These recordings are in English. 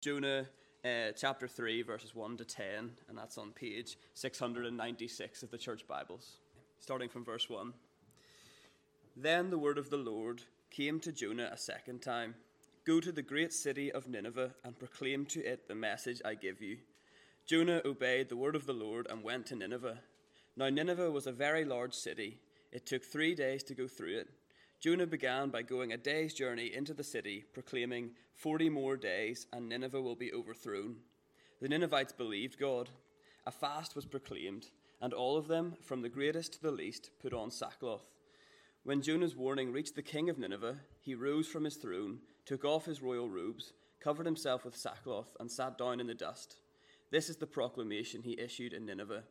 Jonah uh, chapter 3, verses 1 to 10, and that's on page 696 of the Church Bibles, starting from verse 1. Then the word of the Lord came to Jonah a second time Go to the great city of Nineveh and proclaim to it the message I give you. Jonah obeyed the word of the Lord and went to Nineveh. Now, Nineveh was a very large city. It took three days to go through it. Jonah began by going a day's journey into the city, proclaiming, Forty more days, and Nineveh will be overthrown. The Ninevites believed God. A fast was proclaimed, and all of them, from the greatest to the least, put on sackcloth. When Jonah's warning reached the king of Nineveh, he rose from his throne, took off his royal robes, covered himself with sackcloth, and sat down in the dust. This is the proclamation he issued in Nineveh.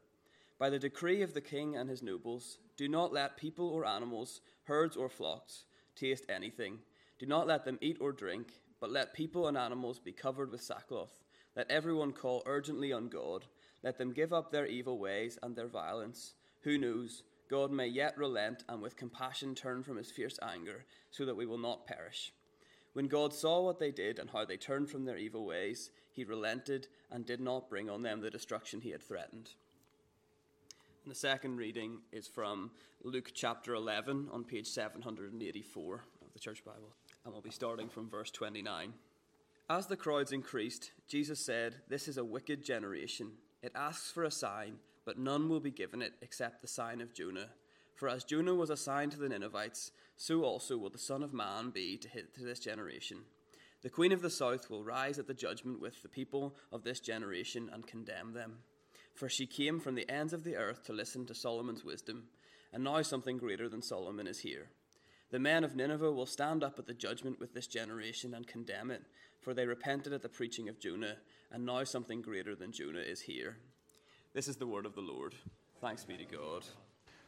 By the decree of the king and his nobles, do not let people or animals, herds or flocks, taste anything. Do not let them eat or drink, but let people and animals be covered with sackcloth. Let everyone call urgently on God. Let them give up their evil ways and their violence. Who knows? God may yet relent and with compassion turn from his fierce anger, so that we will not perish. When God saw what they did and how they turned from their evil ways, he relented and did not bring on them the destruction he had threatened. The second reading is from Luke chapter 11 on page 784 of the Church Bible. And we'll be starting from verse 29. As the crowds increased, Jesus said, This is a wicked generation. It asks for a sign but none will be given it except the sign of Jonah. For as Jonah was a sign to the Ninevites, so also will the Son of Man be to, to this generation. The Queen of the South will rise at the judgment with the people of this generation and condemn them. For she came from the ends of the earth to listen to Solomon's wisdom, and now something greater than Solomon is here. The men of Nineveh will stand up at the judgment with this generation and condemn it, for they repented at the preaching of Jonah, and now something greater than Jonah is here. This is the word of the Lord. Thanks be to God.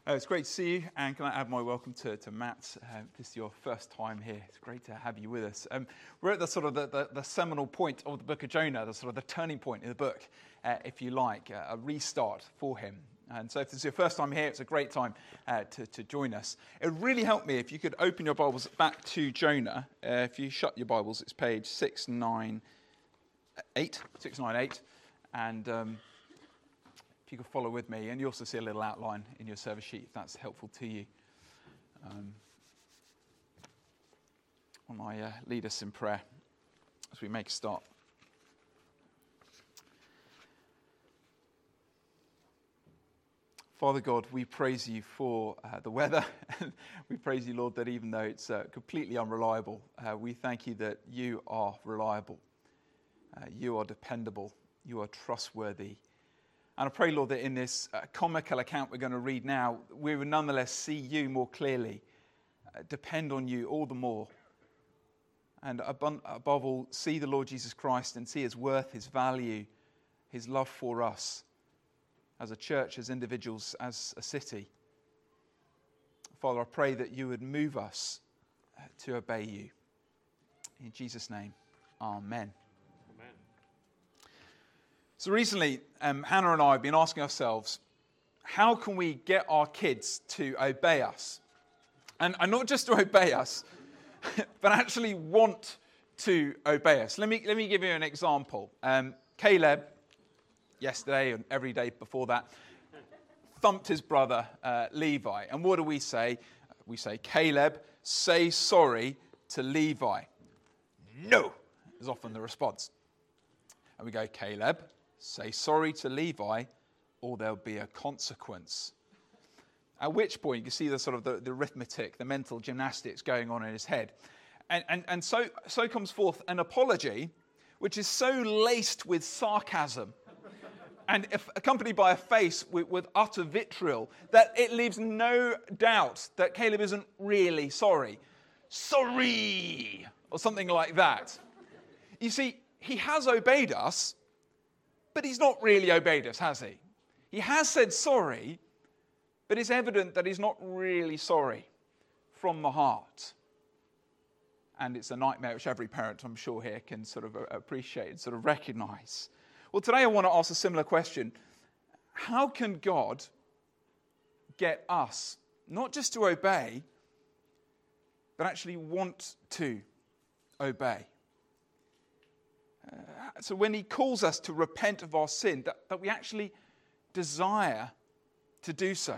Uh, it's great to see you, and can I add my welcome to, to Matt? Uh, this is your first time here. It's great to have you with us. Um, we're at the sort of the, the, the, seminal point of the book of Jonah, the sort of the turning point in the book, uh, if you like, uh, a restart for him. And so, if this is your first time here, it's a great time uh, to, to, join us. It would really help me if you could open your Bibles back to Jonah. Uh, if you shut your Bibles, it's page 698. 698. And. Um, if you could follow with me, and you also see a little outline in your service sheet if that's helpful to you. Um, will I uh, lead us in prayer as we make a start? Father God, we praise you for uh, the weather. we praise you, Lord, that even though it's uh, completely unreliable, uh, we thank you that you are reliable. Uh, you are dependable. You are trustworthy. And I pray, Lord, that in this uh, comical account we're going to read now, we will nonetheless see you more clearly, uh, depend on you all the more. And above, above all, see the Lord Jesus Christ and see his worth, his value, his love for us as a church, as individuals, as a city. Father, I pray that you would move us to obey you. In Jesus' name, amen. So recently, um, Hannah and I have been asking ourselves, how can we get our kids to obey us? And, and not just to obey us, but actually want to obey us. Let me, let me give you an example. Um, Caleb, yesterday and every day before that, thumped his brother uh, Levi. And what do we say? We say, Caleb, say sorry to Levi. No, is often the response. And we go, Caleb, Say sorry to Levi, or there'll be a consequence. At which point, you can see the sort of the, the arithmetic, the mental gymnastics going on in his head. And, and, and so, so comes forth an apology, which is so laced with sarcasm and if accompanied by a face with, with, utter vitriol that it leaves no doubt that Caleb isn't really sorry. Sorry! Or something like that. You see, he has obeyed us, but he's not really obeyed us, has he? He has said sorry, but it's evident that he's not really sorry from the heart. And it's a nightmare which every parent, I'm sure, here can sort of appreciate and sort of recognize. Well, today I want to ask a similar question How can God get us not just to obey, but actually want to obey? Uh, so when he calls us to repent of our sin, that, that we actually desire to do so.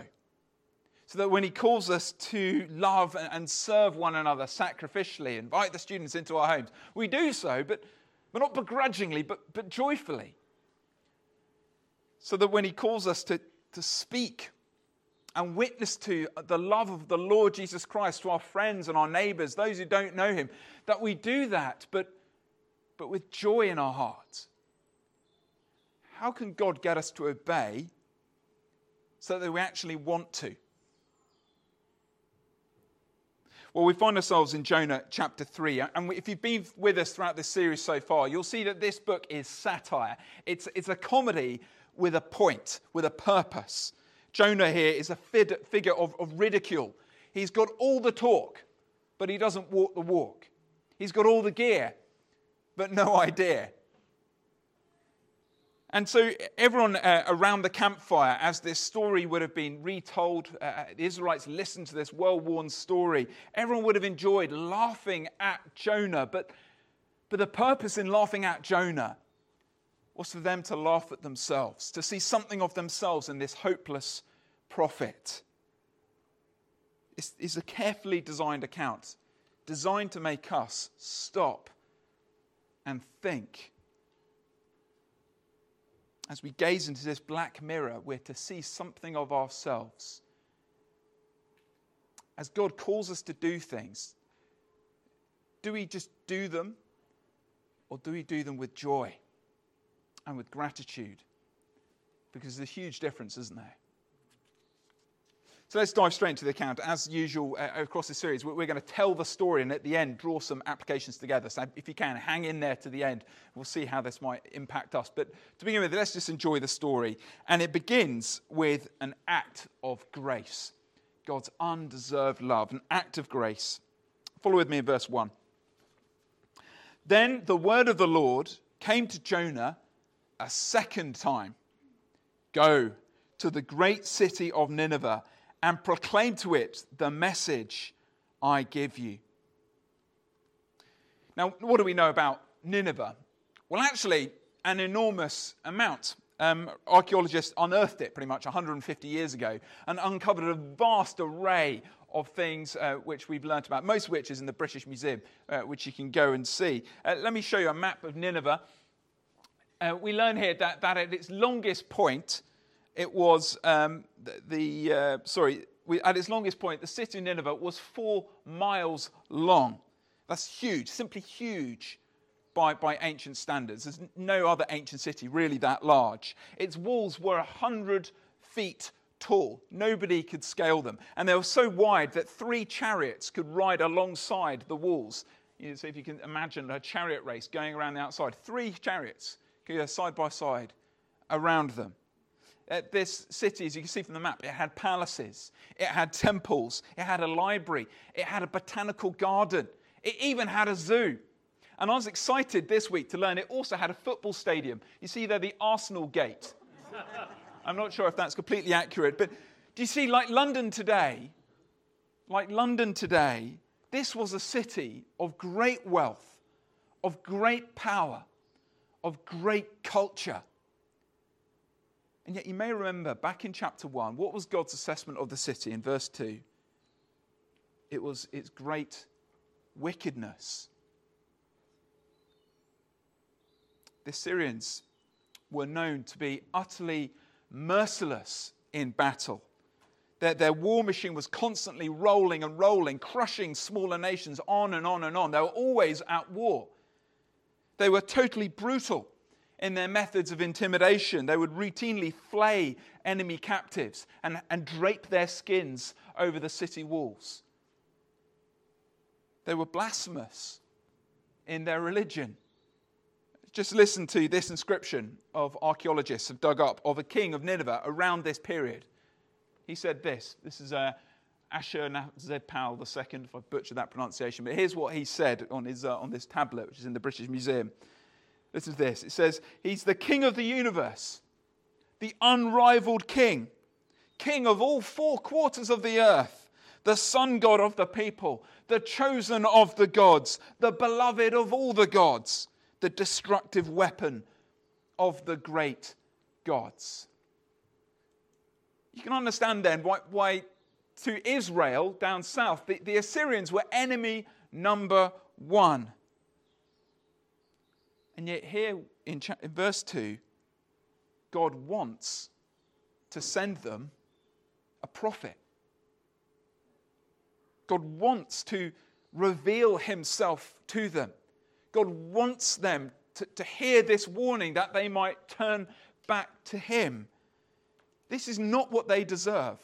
So that when he calls us to love and serve one another sacrificially, invite the students into our homes, we do so, but, but not begrudgingly, but, but joyfully. So that when he calls us to, to speak and witness to the love of the Lord Jesus Christ to our friends and our neighbors, those who don't know him, that we do that, but, but with joy in our hearts. How can God get us to obey so that we actually want to? Well, we find ourselves in Jonah chapter 3. And if you've been with us throughout this series so far, you'll see that this book is satire. It's, it's a comedy with a point, with a purpose. Jonah here is a figure of, of ridicule. He's got all the talk, but he doesn't walk the walk. He's got all the gear, but no idea. And so, everyone uh, around the campfire, as this story would have been retold, uh, the Israelites listened to this well worn story. Everyone would have enjoyed laughing at Jonah. But, but the purpose in laughing at Jonah was for them to laugh at themselves, to see something of themselves in this hopeless prophet. It's, a carefully designed account, designed to make us stop and think as we gaze into this black mirror, we're to see something of ourselves. As God calls us to do things, do we just do them or do we do them with joy and with gratitude? Because there's a huge difference, isn't there? So let's dive straight into the account. As usual, uh, across the series, we're, we're going to tell the story and at the end draw some applications together. So if you can, hang in there to the end. We'll see how this might impact us. But to begin with, let's just enjoy the story. And it begins with an act of grace God's undeserved love, an act of grace. Follow with me in verse 1. Then the word of the Lord came to Jonah a second time Go to the great city of Nineveh and proclaim to it the message I give you. Now, what do we know about Nineveh? Well, actually, an enormous amount. Um, archaeologists unearthed it pretty much 150 years ago and uncovered a vast array of things uh, which we've learnt about, most of which is in the British Museum, uh, which you can go and see. Uh, let me show you a map of Nineveh. Uh, we learn here that, that at its longest point, it was um, the, the uh, sorry, we, at its longest point, the city of Nineveh was four miles long. That's huge, simply huge by, by ancient standards. There's no other ancient city really that large. Its walls were 100 feet tall. Nobody could scale them. And they were so wide that three chariots could ride alongside the walls. You know, so if you can imagine a chariot race going around the outside, three chariots Uh, side by side around them at this city, as you can see from the map, it had palaces, it had temples, it had a library, it had a botanical garden, it even had a zoo. And I was excited this week to learn it also had a football stadium. You see there the Arsenal gate. I'm not sure if that's completely accurate, but do you see, like London today, like London today, this was a city of great wealth, of great power, of great culture. And yet, you may remember back in chapter 1, what was God's assessment of the city in verse 2? It was its great wickedness. The Assyrians were known to be utterly merciless in battle. Their, their war machine was constantly rolling and rolling, crushing smaller nations on and on and on. They were always at war. They were totally brutal in their methods of intimidation. They would routinely flay enemy captives and, and drape their skins over the city walls. They were blasphemous in their religion. Just listen to this inscription of archaeologists have dug up of a king of Nineveh around this period. He said this. This is uh, Ashurnazirpal II, if I butchered that pronunciation. But here's what he said on, his, uh, on this tablet, which is in the British Museum. Listen to this. It says, He's the king of the universe, the unrivaled king, king of all four quarters of the earth, the sun god of the people, the chosen of the gods, the beloved of all the gods, the destructive weapon of the great gods. You can understand then why, why to Israel down south, the, the Assyrians were enemy number one. And yet, here in, cha- in verse 2, God wants to send them a prophet. God wants to reveal himself to them. God wants them to, to hear this warning that they might turn back to him. This is not what they deserve.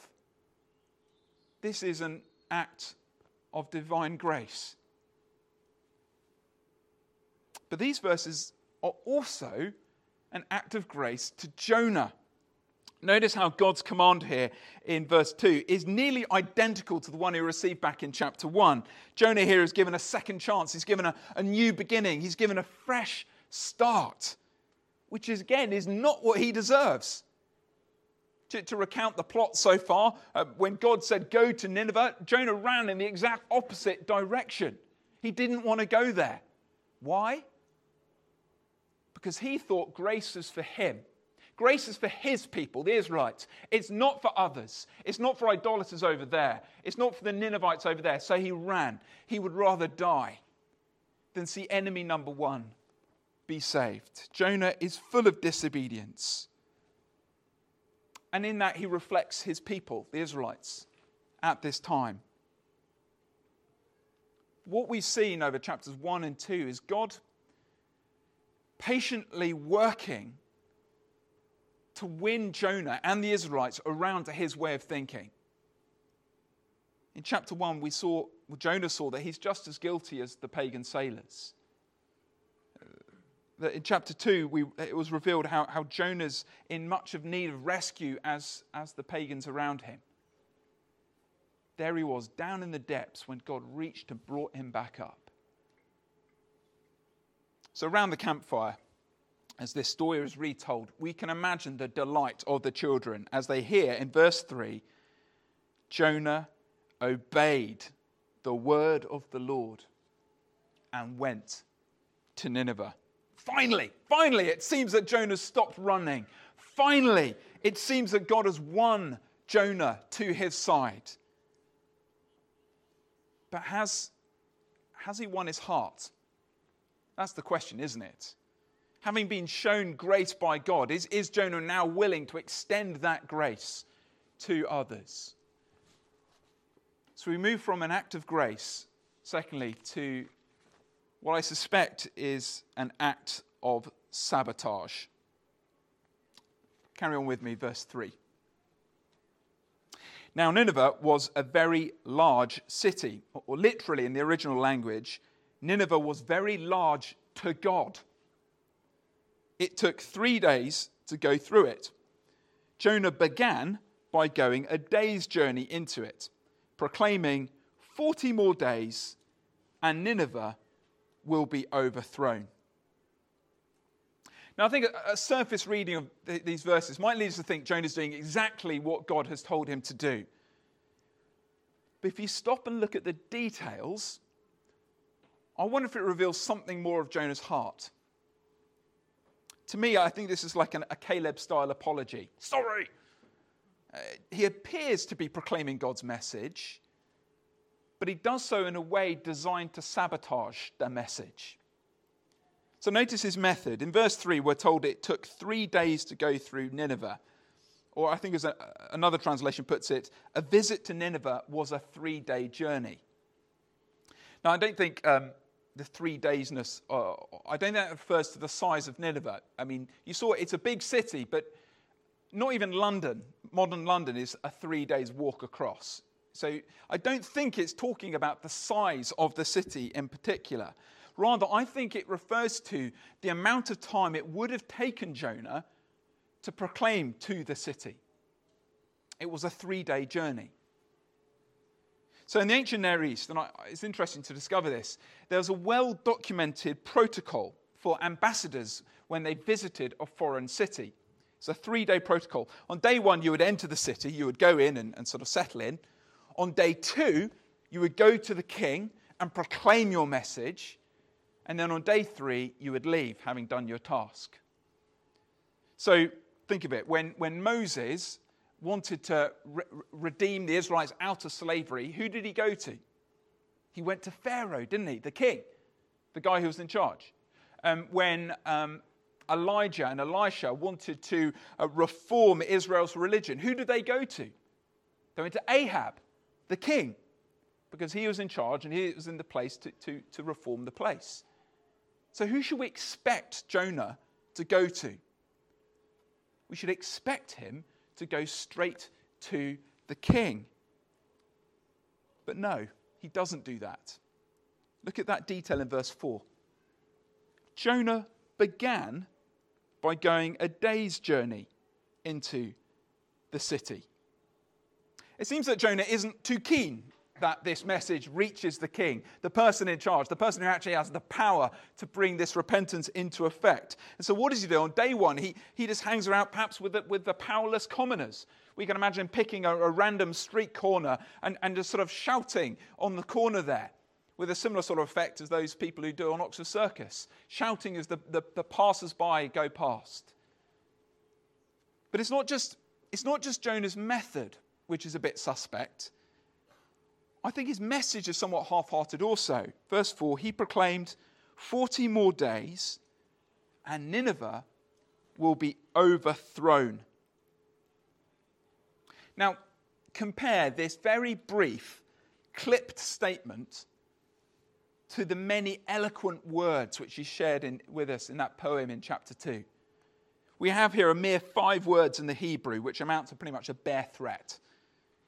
This is an act of divine grace. But these verses are also an act of grace to Jonah. Notice how God's command here in verse 2 is nearly identical to the one he received back in chapter 1. Jonah here is given a second chance, he's given a, a new beginning, he's given a fresh start, which is again is not what he deserves. To, to recount the plot so far, uh, when God said, Go to Nineveh, Jonah ran in the exact opposite direction. He didn't want to go there. Why? Because he thought grace is for him Grace is for his people, the Israelites. It's not for others. It's not for idolaters over there. It's not for the Ninevites over there. So he ran. He would rather die than see enemy number one be saved. Jonah is full of disobedience. And in that, he reflects his people, the Israelites, at this time. What we've seen over chapters 1 and 2 is God patiently working to win Jonah and the Israelites around to his way of thinking. In chapter 1, we saw, well, Jonah saw that he's just as guilty as the pagan sailors. Uh, in chapter 2, we, it was revealed how, how Jonah's in much of need of rescue as, as the pagans around him. There he was, down in the depths, when God reached and brought him back up. So, around the campfire, as this story is retold, we can imagine the delight of the children as they hear in verse 3 Jonah obeyed the word of the Lord and went to Nineveh. Finally, finally, it seems that Jonah stopped running. Finally, it seems that God has won Jonah to his side. But has, has he won his heart? That's the question, isn't it? having been shown grace by God, is, is Jonah now willing to extend that grace to others? So we move from an act of grace, secondly, to what I suspect is an act of sabotage. Carry on with me, verse 3. Now, Nineveh was a very large city, or literally in the original language, Nineveh was very large to God. It took three days to go through it. Jonah began by going a day's journey into it, proclaiming, 40 more days and Nineveh will be overthrown. Now, I think a, surface reading of these verses might lead us to think Jonah's doing exactly what God has told him to do. But if you stop and look at the details, I wonder if it reveals something more of Jonah's heart to me, I think this is like an, a Caleb style apology. Sorry. Uh, he appears to be proclaiming God's message, but he does so in a way designed to sabotage the message. So notice his method. In verse 3, we're told it took three days to go through Nineveh. Or I think as a, another translation puts it, a visit to Nineveh was a three day journey. Now, I don't think um, the three daysness, uh, I don't think that refers to the size of Nineveh. I mean, you saw it's a big city, but not even London, modern London, is a three days walk across. So I don't think it's talking about the size of the city in particular. Rather, I think it refers to the amount of time it would have taken Jonah to proclaim to the city. It was a three day journey. So, in the ancient Near East, and it's interesting to discover this, there was a well documented protocol for ambassadors when they visited a foreign city. It's a three day protocol. On day one, you would enter the city, you would go in and, and sort of settle in. On day two, you would go to the king and proclaim your message. And then on day three, you would leave, having done your task. So think of it when, when Moses wanted to re- redeem the Israelites out of slavery, who did he go to? He went to Pharaoh, didn't he? The king, the guy who was in charge. Um, when um, Elijah and Elisha wanted to uh, reform Israel's religion, who did they go to? They went to Ahab, the king, because he was in charge and he was in the place to, to, to reform the place. So, who should we expect Jonah to go to? We should expect him to go straight to the king. But no, he doesn't do that. Look at that detail in verse 4. Jonah began by going a day's journey into the city. It seems that Jonah isn't too keen that this message reaches the king, the person in charge, the person who actually has the power to bring this repentance into effect. And so, what does he do? On day one, he, he just hangs around perhaps with the, with the powerless commoners. We can imagine picking a, a random street corner and, and just sort of shouting on the corner there with a similar sort of effect as those people who do on Oxford Circus, shouting as the, the, the passers by go past. But it's not, just, it's not just Jonah's method which is a bit suspect. I think his message is somewhat half hearted also. Verse 4 He proclaimed, 40 more days, and Nineveh will be overthrown. Now, compare this very brief, clipped statement to the many eloquent words which he shared in, with us in that poem in chapter 2. We have here a mere five words in the Hebrew, which amount to pretty much a bare threat.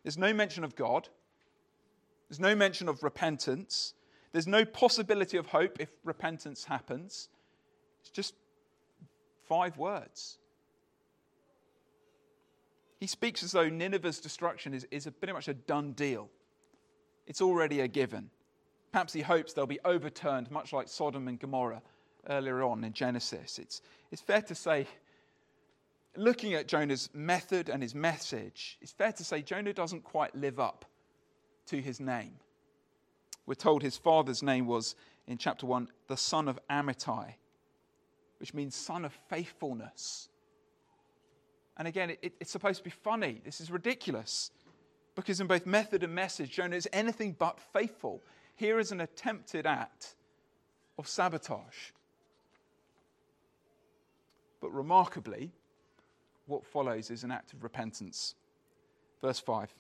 There's no mention of God, there's no mention of repentance. There's no possibility of hope if repentance happens. It's just five words. He speaks as though Nineveh's destruction is, is a, pretty much a done deal. It's already a given. Perhaps he hopes they'll be overturned, much like Sodom and Gomorrah earlier on in Genesis. It's, it's fair to say, looking at Jonah's method and his message, it's fair to say Jonah doesn't quite live up to his name. We're told his father's name was, in chapter 1, the son of Amittai, which means son of faithfulness. And again, it, it's supposed to be funny. This is ridiculous. Because in both method and message, Jonah is anything but faithful. Here is an attempted act of sabotage. But remarkably, what follows is an act of repentance. Verse 5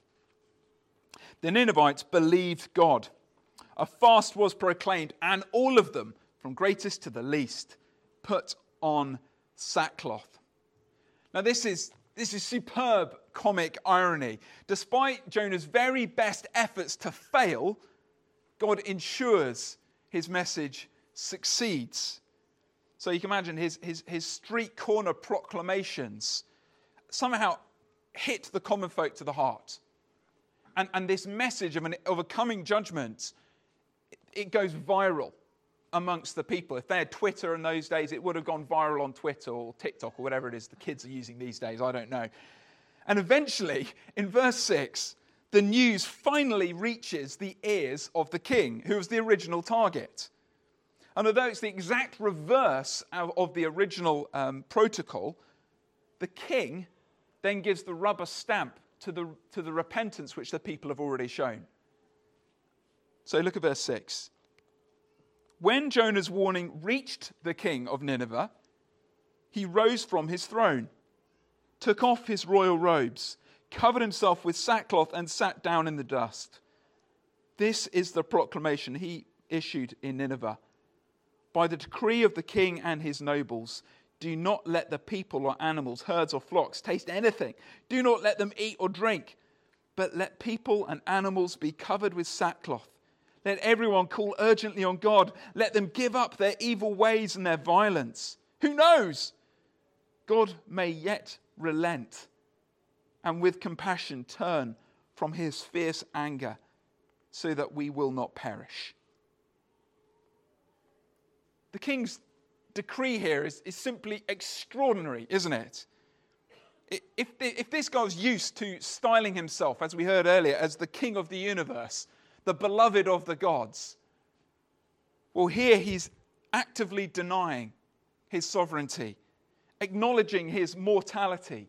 the Ninevites believed God. A fast was proclaimed, and all of them, from greatest to the least, put on sackcloth. Now, this is, this is superb comic irony. Despite Jonah's very best efforts to fail, God ensures his message succeeds. So you can imagine his, his, his street corner proclamations somehow hit the common folk to the heart. And, and this message of, an, of a coming judgment, it, goes viral amongst the people. If they had Twitter in those days, it would have gone viral on Twitter or TikTok or whatever it is the kids are using these days. I don't know. And eventually, in verse 6, the news finally reaches the ears of the king, who was the original target. And although it's the exact reverse of, of the original um, protocol, the king then gives the rubber stamp to the, to the repentance which the people have already shown. So look at verse 6. When Jonah's warning reached the king of Nineveh, he rose from his throne, took off his royal robes, covered himself with sackcloth, and sat down in the dust. This is the proclamation he issued in Nineveh. By the decree of the king and his nobles, do not let the people or animals, herds or flocks taste anything. Do not let them eat or drink, but let people and animals be covered with sackcloth. Let everyone call urgently on God. Let them give up their evil ways and their violence. Who knows? God may yet relent and with compassion turn from his fierce anger so that we will not perish. The king's decree here is, is simply extraordinary, isn't it? If, if this guy's used to styling himself, as we heard earlier, as the king of the universe, the beloved of the gods, well, here he's actively denying his sovereignty, acknowledging his mortality.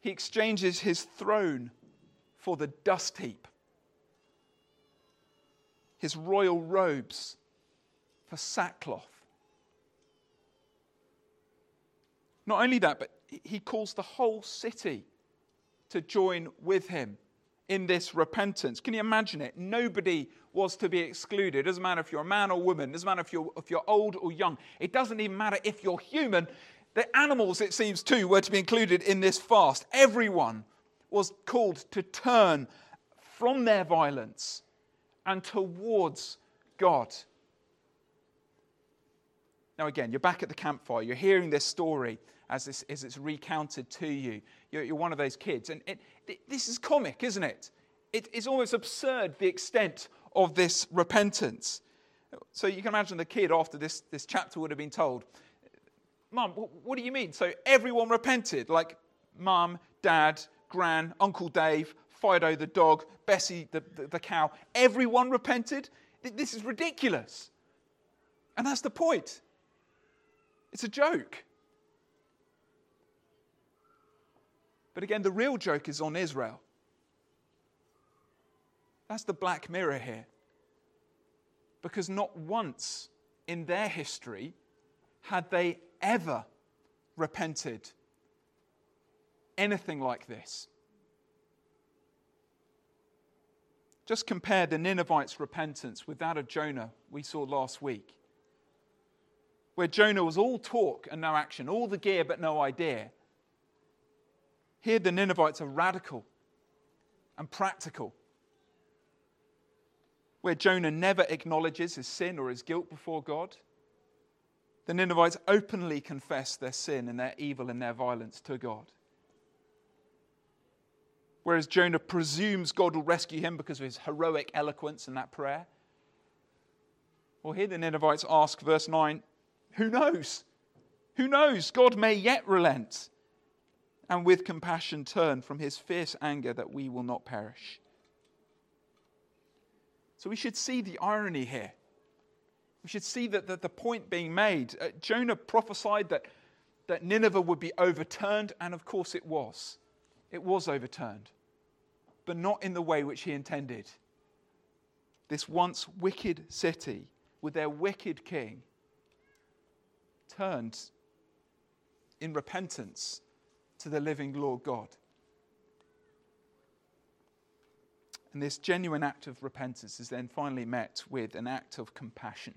He exchanges his throne for the dust heap, his royal robes for sackcloth. Not only that, but he calls the whole city to join with him in this repentance. Can you imagine it? Nobody was to be excluded. It doesn't matter if you're a man or woman, it doesn't matter if you're, if you're old or young, it doesn't even matter if you're human. The animals, it seems, too, were to be included in this fast. Everyone was called to turn from their violence and towards God. Now, again, you're back at the campfire, you're hearing this story as, this, as it's recounted to you. You're, you're one of those kids. And it, this is comic, isn't it? it? It's almost absurd the extent of this repentance. So you can imagine the kid after this, this chapter would have been told, Mum, what do you mean? So everyone repented, like Mom, dad, gran, Uncle Dave, Fido the dog, Bessie the, the, the cow. Everyone repented? This is ridiculous. And that's the point. It's a joke. But again, the real joke is on Israel. That's the black mirror here. Because not once in their history had they ever repented anything like this. Just compare the Ninevites' repentance with that of Jonah we saw last week, where Jonah was all talk and no action, all the gear but no idea. Here, the Ninevites are radical and practical, where Jonah never acknowledges his sin or his guilt before God. The Ninevites openly confess their sin and their evil and their violence to God. Whereas Jonah presumes God will rescue him because of his heroic eloquence in that prayer. Well, here the Ninevites ask, verse 9, who knows? Who knows? God may yet relent and with compassion turn from his fierce anger that we will not perish. So we should see the irony here. We should see that, that the point being made. Uh, Jonah prophesied that, that Nineveh would be overturned, and of course it was. It was overturned, but not in the way which he intended. This once wicked city, with their wicked king, turned in repentance to the living Lord God. And this genuine act of repentance is then finally met with an act of compassion.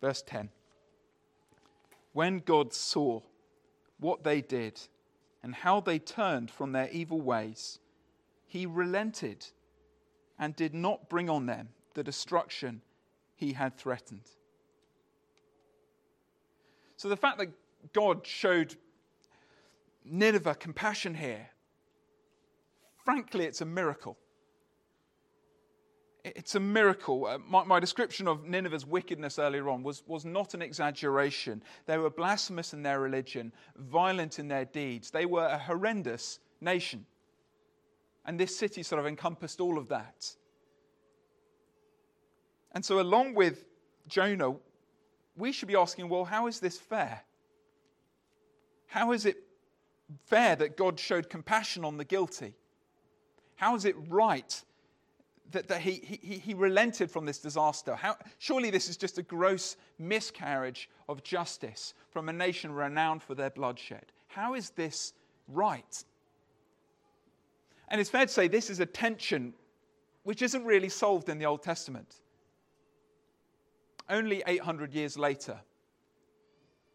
Verse 10 When God saw what they did and how they turned from their evil ways, he relented and did not bring on them the destruction he had threatened. So the fact that God showed Nineveh compassion here, frankly, it's a miracle. It's a miracle. Uh, my, my, description of Nineveh's wickedness earlier on was, was not an exaggeration. They were blasphemous in their religion, violent in their deeds. They were a horrendous nation. And this city sort of encompassed all of that. And so, along with Jonah, we should be asking well, how is this fair? How is it fair that God showed compassion on the guilty? How is it right that, that he, he, he relented from this disaster? How, surely this is just a gross miscarriage of justice from a nation renowned for their bloodshed. How is this right? And it's fair to say this is a tension which isn't really solved in the Old Testament. Only 800 years later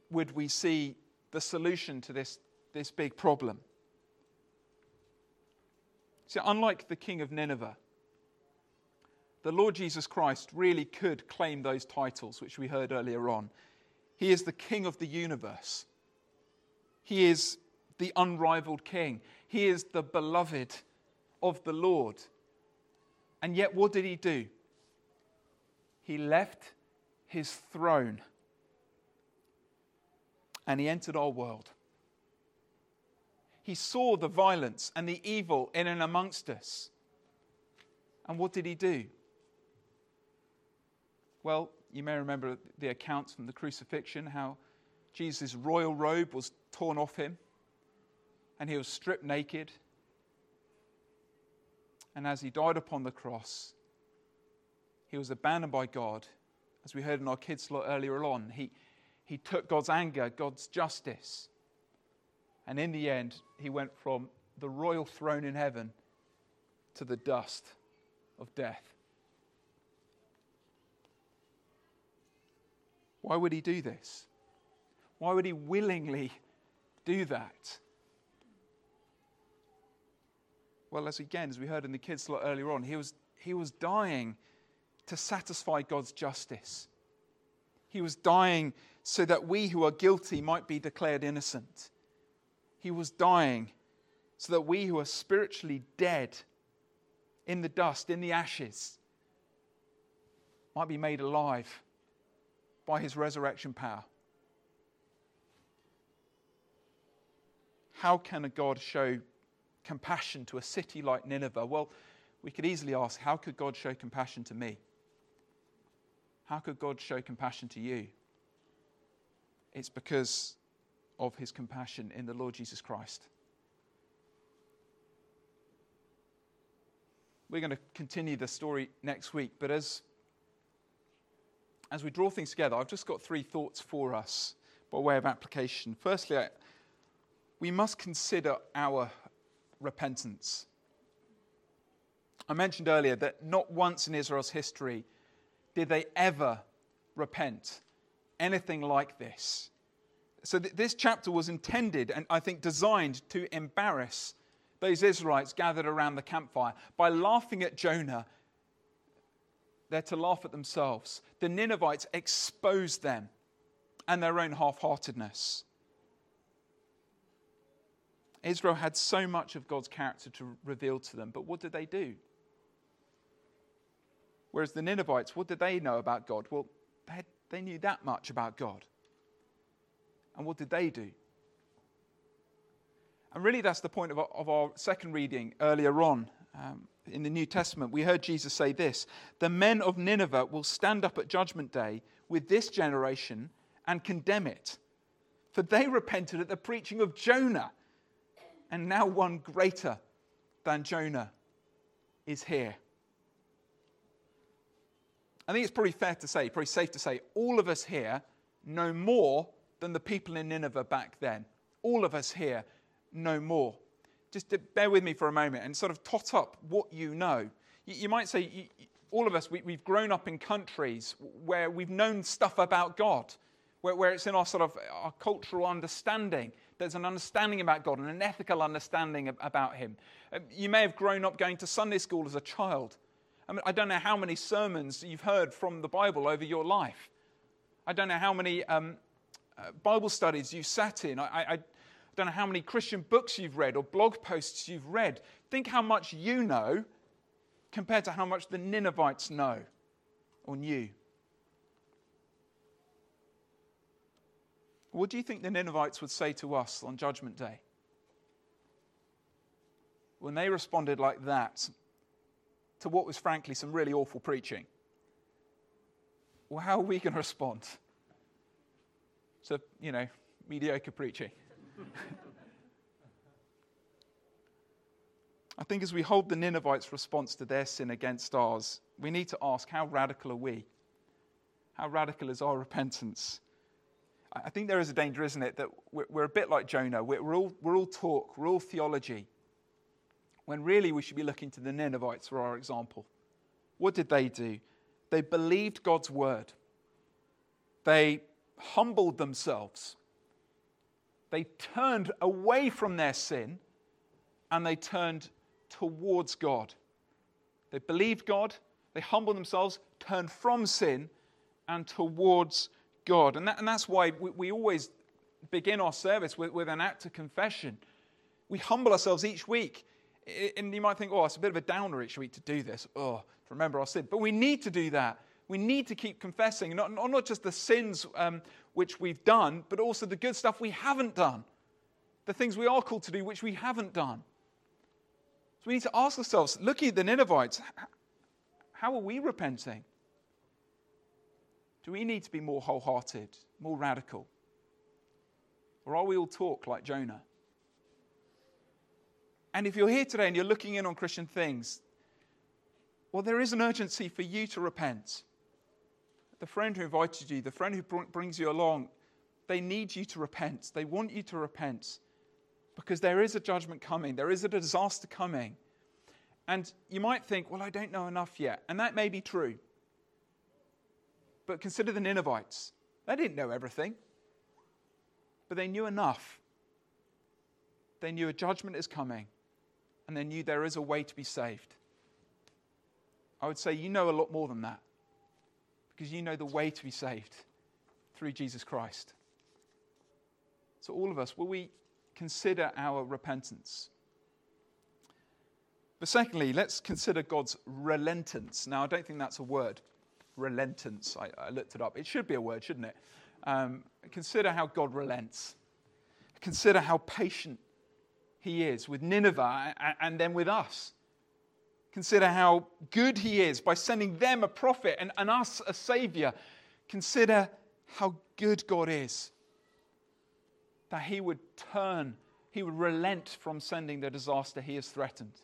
would we see the solution to this this big problem. See, unlike the king of Nineveh, the Lord Jesus Christ really could claim those titles which we heard earlier on. He is the king of the universe, he is the unrivaled king, he is the beloved of the Lord. And yet, what did he do? He left his throne and he entered our world he saw the violence and the evil in and amongst us. And what did he do? Well, you may remember the accounts from the crucifixion, how Jesus' royal robe was torn off him and he was stripped naked. And as he died upon the cross, he was abandoned by God. As we heard in our kids' slot earlier on, he, he took God's anger, God's justice. And in the end, he went from the royal throne in heaven to the dust of death. Why would he do this? Why would he willingly do that? Well, as again, as we heard in the kids' slot earlier on, he was, he was dying to satisfy God's justice. He was dying so that we who are guilty might be declared innocent. He was dying so that we who are spiritually dead in the dust, in the ashes, might be made alive by his resurrection power. How can a God show compassion to a city like Nineveh? Well, we could easily ask, how could God show compassion to me? How could God show compassion to you? It's because of his compassion in the Lord Jesus Christ. We're going to continue the story next week, but as, as we draw things together, I've just got three thoughts for us by way of application. Firstly, we must consider our repentance. I mentioned earlier that not once in Israel's history did they ever repent anything like this. So, th- this chapter was intended and I think designed to embarrass those Israelites gathered around the campfire by laughing at Jonah. They're to laugh at themselves. The Ninevites exposed them and their own half heartedness. Israel had so much of God's character to reveal to them, but what did they do? Whereas the Ninevites, what did they know about God? Well, they, had, they knew that much about God. And what did they do? And really, that's the point of our, of our second reading earlier on um, in the New Testament. We heard Jesus say this The men of Nineveh will stand up at Judgment Day with this generation and condemn it. For they repented at the preaching of Jonah, and now one greater than Jonah is here. I think it's probably fair to say, probably safe to say, all of us here know more than the people in Nineveh back then. All of us here know more. Just bear with me for a moment and sort of tot up what you know. You, you might say, you, all of us, we, have grown up in countries where we've known stuff about God, where, where it's in our sort of our cultural understanding. There's an understanding about God and an ethical understanding about Him. Um, you may have grown up going to Sunday school as a child. I, mean, I don't know how many sermons you've heard from the Bible over your life. I don't know how many um, uh, Bible studies you've sat in. I, I, I don't know how many Christian books you've read or blog posts you've read. Think how much you know compared to how much the Ninevites know or knew. What do you think the Ninevites would say to us on Judgment Day? When they responded like that to what was frankly some really awful preaching, well, how are we going to respond? So, you know, mediocre preaching. I think as we hold the Ninevites' response to their sin against ours, we need to ask how radical are we? How radical is our repentance? I think there is a danger, isn't it, that we're, a bit like Jonah. We're all, we're all talk, we're all theology, when really we should be looking to the Ninevites for our example. What did they do? They believed God's word, they humbled themselves they turned away from their sin and they turned towards God. They believed God, they humbled themselves, turned from sin and towards God. And, that, and that's why we, we, always begin our service with, with an act of confession. We humble ourselves each week. And you might think, oh, it's a bit of a downer each week to do this. Oh, to remember our sin. But we need to do that. We need to keep confessing, not, not just the sins um, which we've done, but also the good stuff we haven't done. The things we are called to do which we haven't done. So we need to ask ourselves looking at the Ninevites, how are we repenting? Do we need to be more wholehearted, more radical? Or are we all talk like Jonah? And if you're here today and you're looking in on Christian things, well, there is an urgency for you to repent. The friend who invited you, the friend who brings you along, they need you to repent. They want you to repent because there is a judgment coming, there is a disaster coming. And you might think, well, I don't know enough yet. And that may be true. But consider the Ninevites. They didn't know everything, but they knew enough. They knew a judgment is coming, and they knew there is a way to be saved. I would say you know a lot more than that because you know the way to be saved through Jesus Christ. So, all of us, will we consider our repentance? But secondly, let's consider God's relentance. Now, I don't think that's a word. Relentance. I, I looked it up. It should be a word, shouldn't it? Um, consider how God relents. Consider how patient He is with Nineveh and, then with us. Consider how good He is by sending them a prophet and, and us a savior. Consider how good God is that he would turn, he would relent from sending the disaster he has threatened.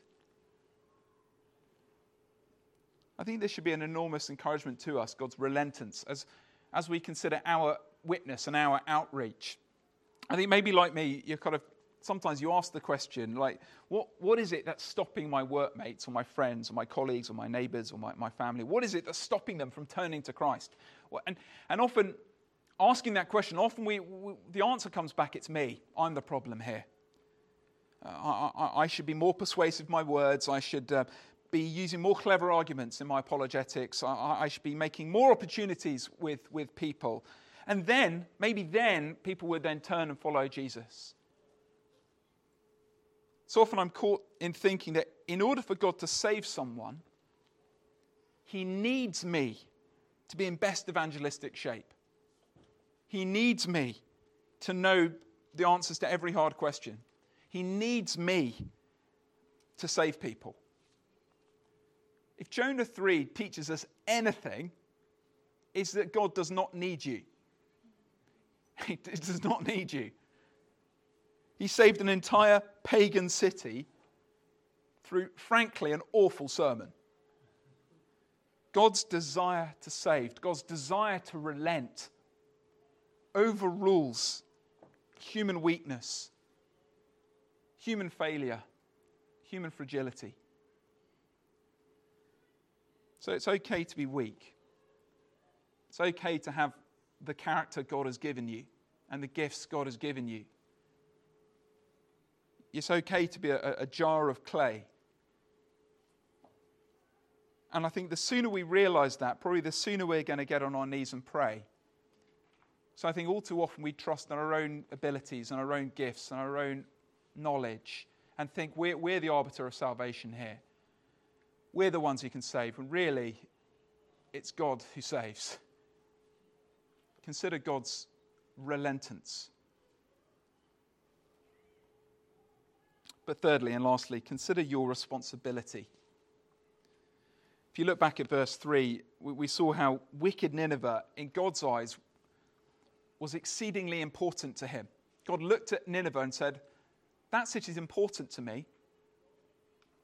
I think this should be an enormous encouragement to us, God's relentance, as, as we consider our witness and our outreach. I think maybe like me, you're kind of sometimes you ask the question, like, what, what is it that's stopping my workmates or my friends or my colleagues or my neighbors or my, my family? What is it that's stopping them from turning to Christ? And, and often asking that question, often we, we, the answer comes back it's me. I'm the problem here. Uh, I, I, I, should be more persuasive in my words. I should uh, be using more clever arguments in my apologetics. I, I should be making more opportunities with, with people. And then, maybe then, people would then turn and follow Jesus. So often I'm caught in thinking that in order for God to save someone, he needs me to be in best evangelistic shape. He needs me to know the answers to every hard question. He needs me to save people. If Jonah 3 teaches us anything, it's that God does not need you. He does not need you. He saved an entire pagan city through, frankly, an awful sermon. God's desire to save, God's desire to relent, overrules human weakness, human failure, human fragility. So it's okay to be weak. It's okay to have the character God has given you and the gifts God has given you. It's okay to be a, a jar of clay. And I think the sooner we realize that, probably the sooner we're going to get on our knees and pray. So I think all too often we trust in our own abilities and our own gifts and our own knowledge and think we're, we're the arbiter of salvation here. We're the ones who can save. And really, it's God who saves. Consider God's relentance. But thirdly and lastly, consider your responsibility. If you look back at verse 3, we saw how wicked Nineveh, in God's eyes, was exceedingly important to him. God looked at Nineveh and said, That city is important to me.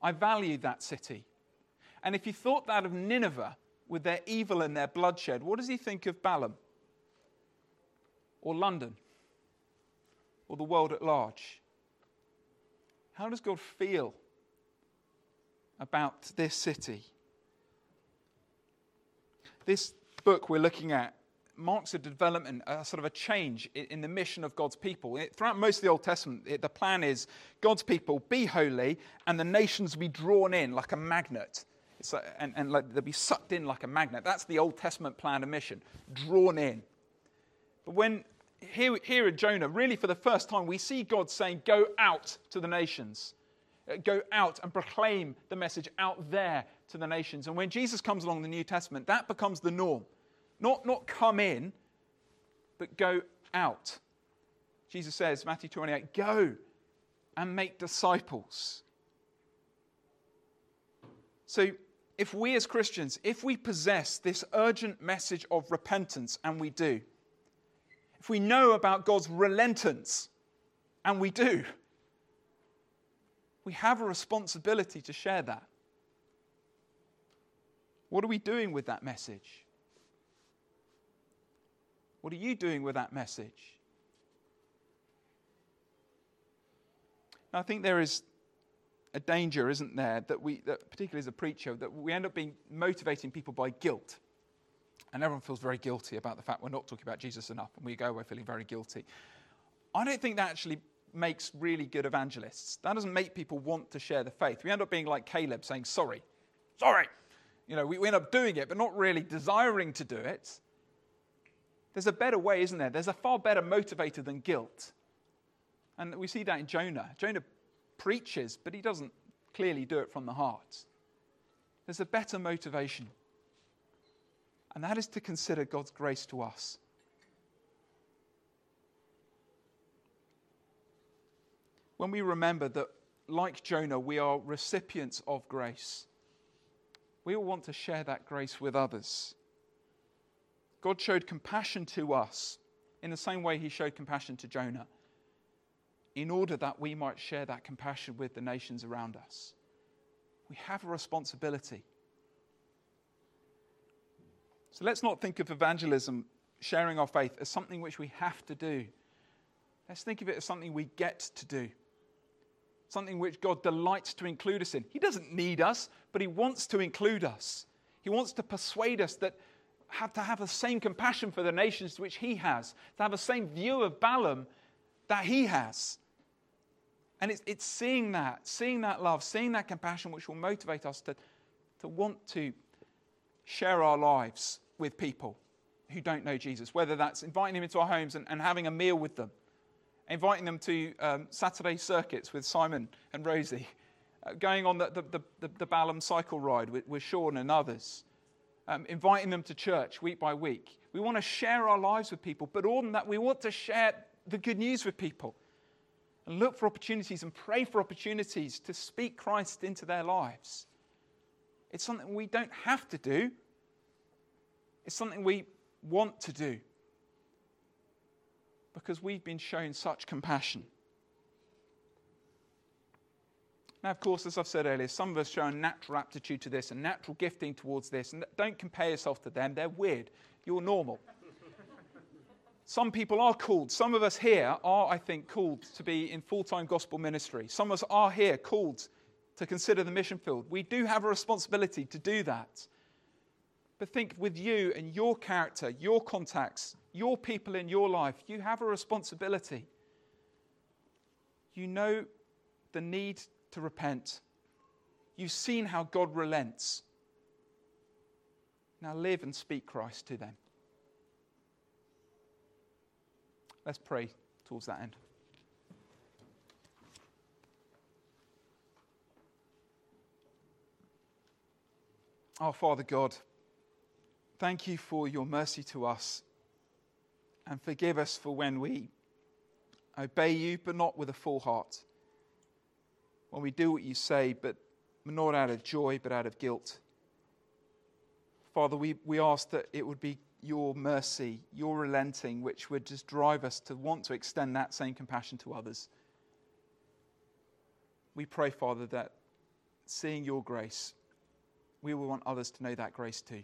I value that city. And if he thought that of Nineveh with their evil and their bloodshed, what does he think of Balham? Or London? Or the world at large? How does God feel about this city? This book we're looking at marks a development, a sort of a change in the mission of God's people. throughout most of the Old Testament, it, the plan is God's people be holy and the nations be drawn in like a magnet. and, and like, they'll be sucked in like a magnet. That's the Old Testament plan of mission, drawn in. But when here, here in Jonah, really for the first time, we see God saying, Go out to the nations. Uh, go out and proclaim the message out there to the nations. And when Jesus comes along in the New Testament, that becomes the norm. Not, not come in, but go out. Jesus says, Matthew 28, go and make disciples. So if we as Christians, if we possess this urgent message of repentance, and we do, if we know about God's relentance, and we do, we have a responsibility to share that. What are we doing with that message? What are you doing with that message? Now, I think there is a danger, isn't there, that we, that particularly as a preacher, that we end up being motivating people by guilt. And everyone feels very guilty about the fact we're not talking about Jesus enough, and we go away feeling very guilty. I don't think that actually makes really good evangelists. That doesn't make people want to share the faith. We end up being like Caleb saying, sorry, sorry. You know, we, we end up doing it, but not really desiring to do it. There's a better way, isn't there? There's a far better motivator than guilt. And we see that in Jonah. Jonah preaches, but he doesn't clearly do it from the heart. There's a better motivation, and that is to consider God's grace to us. When we remember that, like Jonah, we are recipients of grace, we all want to share that grace with others. God showed compassion to us in the same way he showed compassion to Jonah in order that we might share that compassion with the nations around us. We have a responsibility. So let's not think of evangelism, sharing our faith, as something which we have to do. Let's think of it as something we get to do, something which God delights to include us in. He doesn't need us, but He wants to include us. He wants to persuade us that have to have the same compassion for the nations which He has, to have the same view of Balham that He has. And it's, it's seeing that, seeing that love, seeing that compassion, which will motivate us to, to want to share our lives with people who don't know Jesus, whether that's inviting them into our homes and, and having a meal with them, inviting them to um, Saturday circuits with Simon and Rosie, uh, going on the, the, the, the Balham cycle ride with, with Sean and others, um, inviting them to church week by week. We want to share our lives with people, but more than that, we want to share the good news with people and look for opportunities and pray for opportunities to speak Christ into their lives. It's something we don't have to do, it's something we want to do because we've been shown such compassion. Now, of course, as I've said earlier, some of us show a natural aptitude to this, a natural gifting towards this, and don't compare yourself to them. They're weird. You're normal. Some people are called. Some of us here are, I think, called to be in full time gospel ministry. Some of us are here called to consider the mission field. We do have a responsibility to do that. But think with you and your character, your contacts, your people in your life, you have a responsibility. You know the need to repent. You've seen how God relents. Now live and speak Christ to them. Let's pray towards that end. Our Father God, thank you for your mercy to us and forgive us for when we obey you, but not with a full heart. When we do what you say, but not out of joy, but out of guilt. Father, we, we ask that it would be your mercy, your relenting, which would just drive us to want to extend that same compassion to others. We pray, Father, that seeing your grace, we will want others to know that grace too.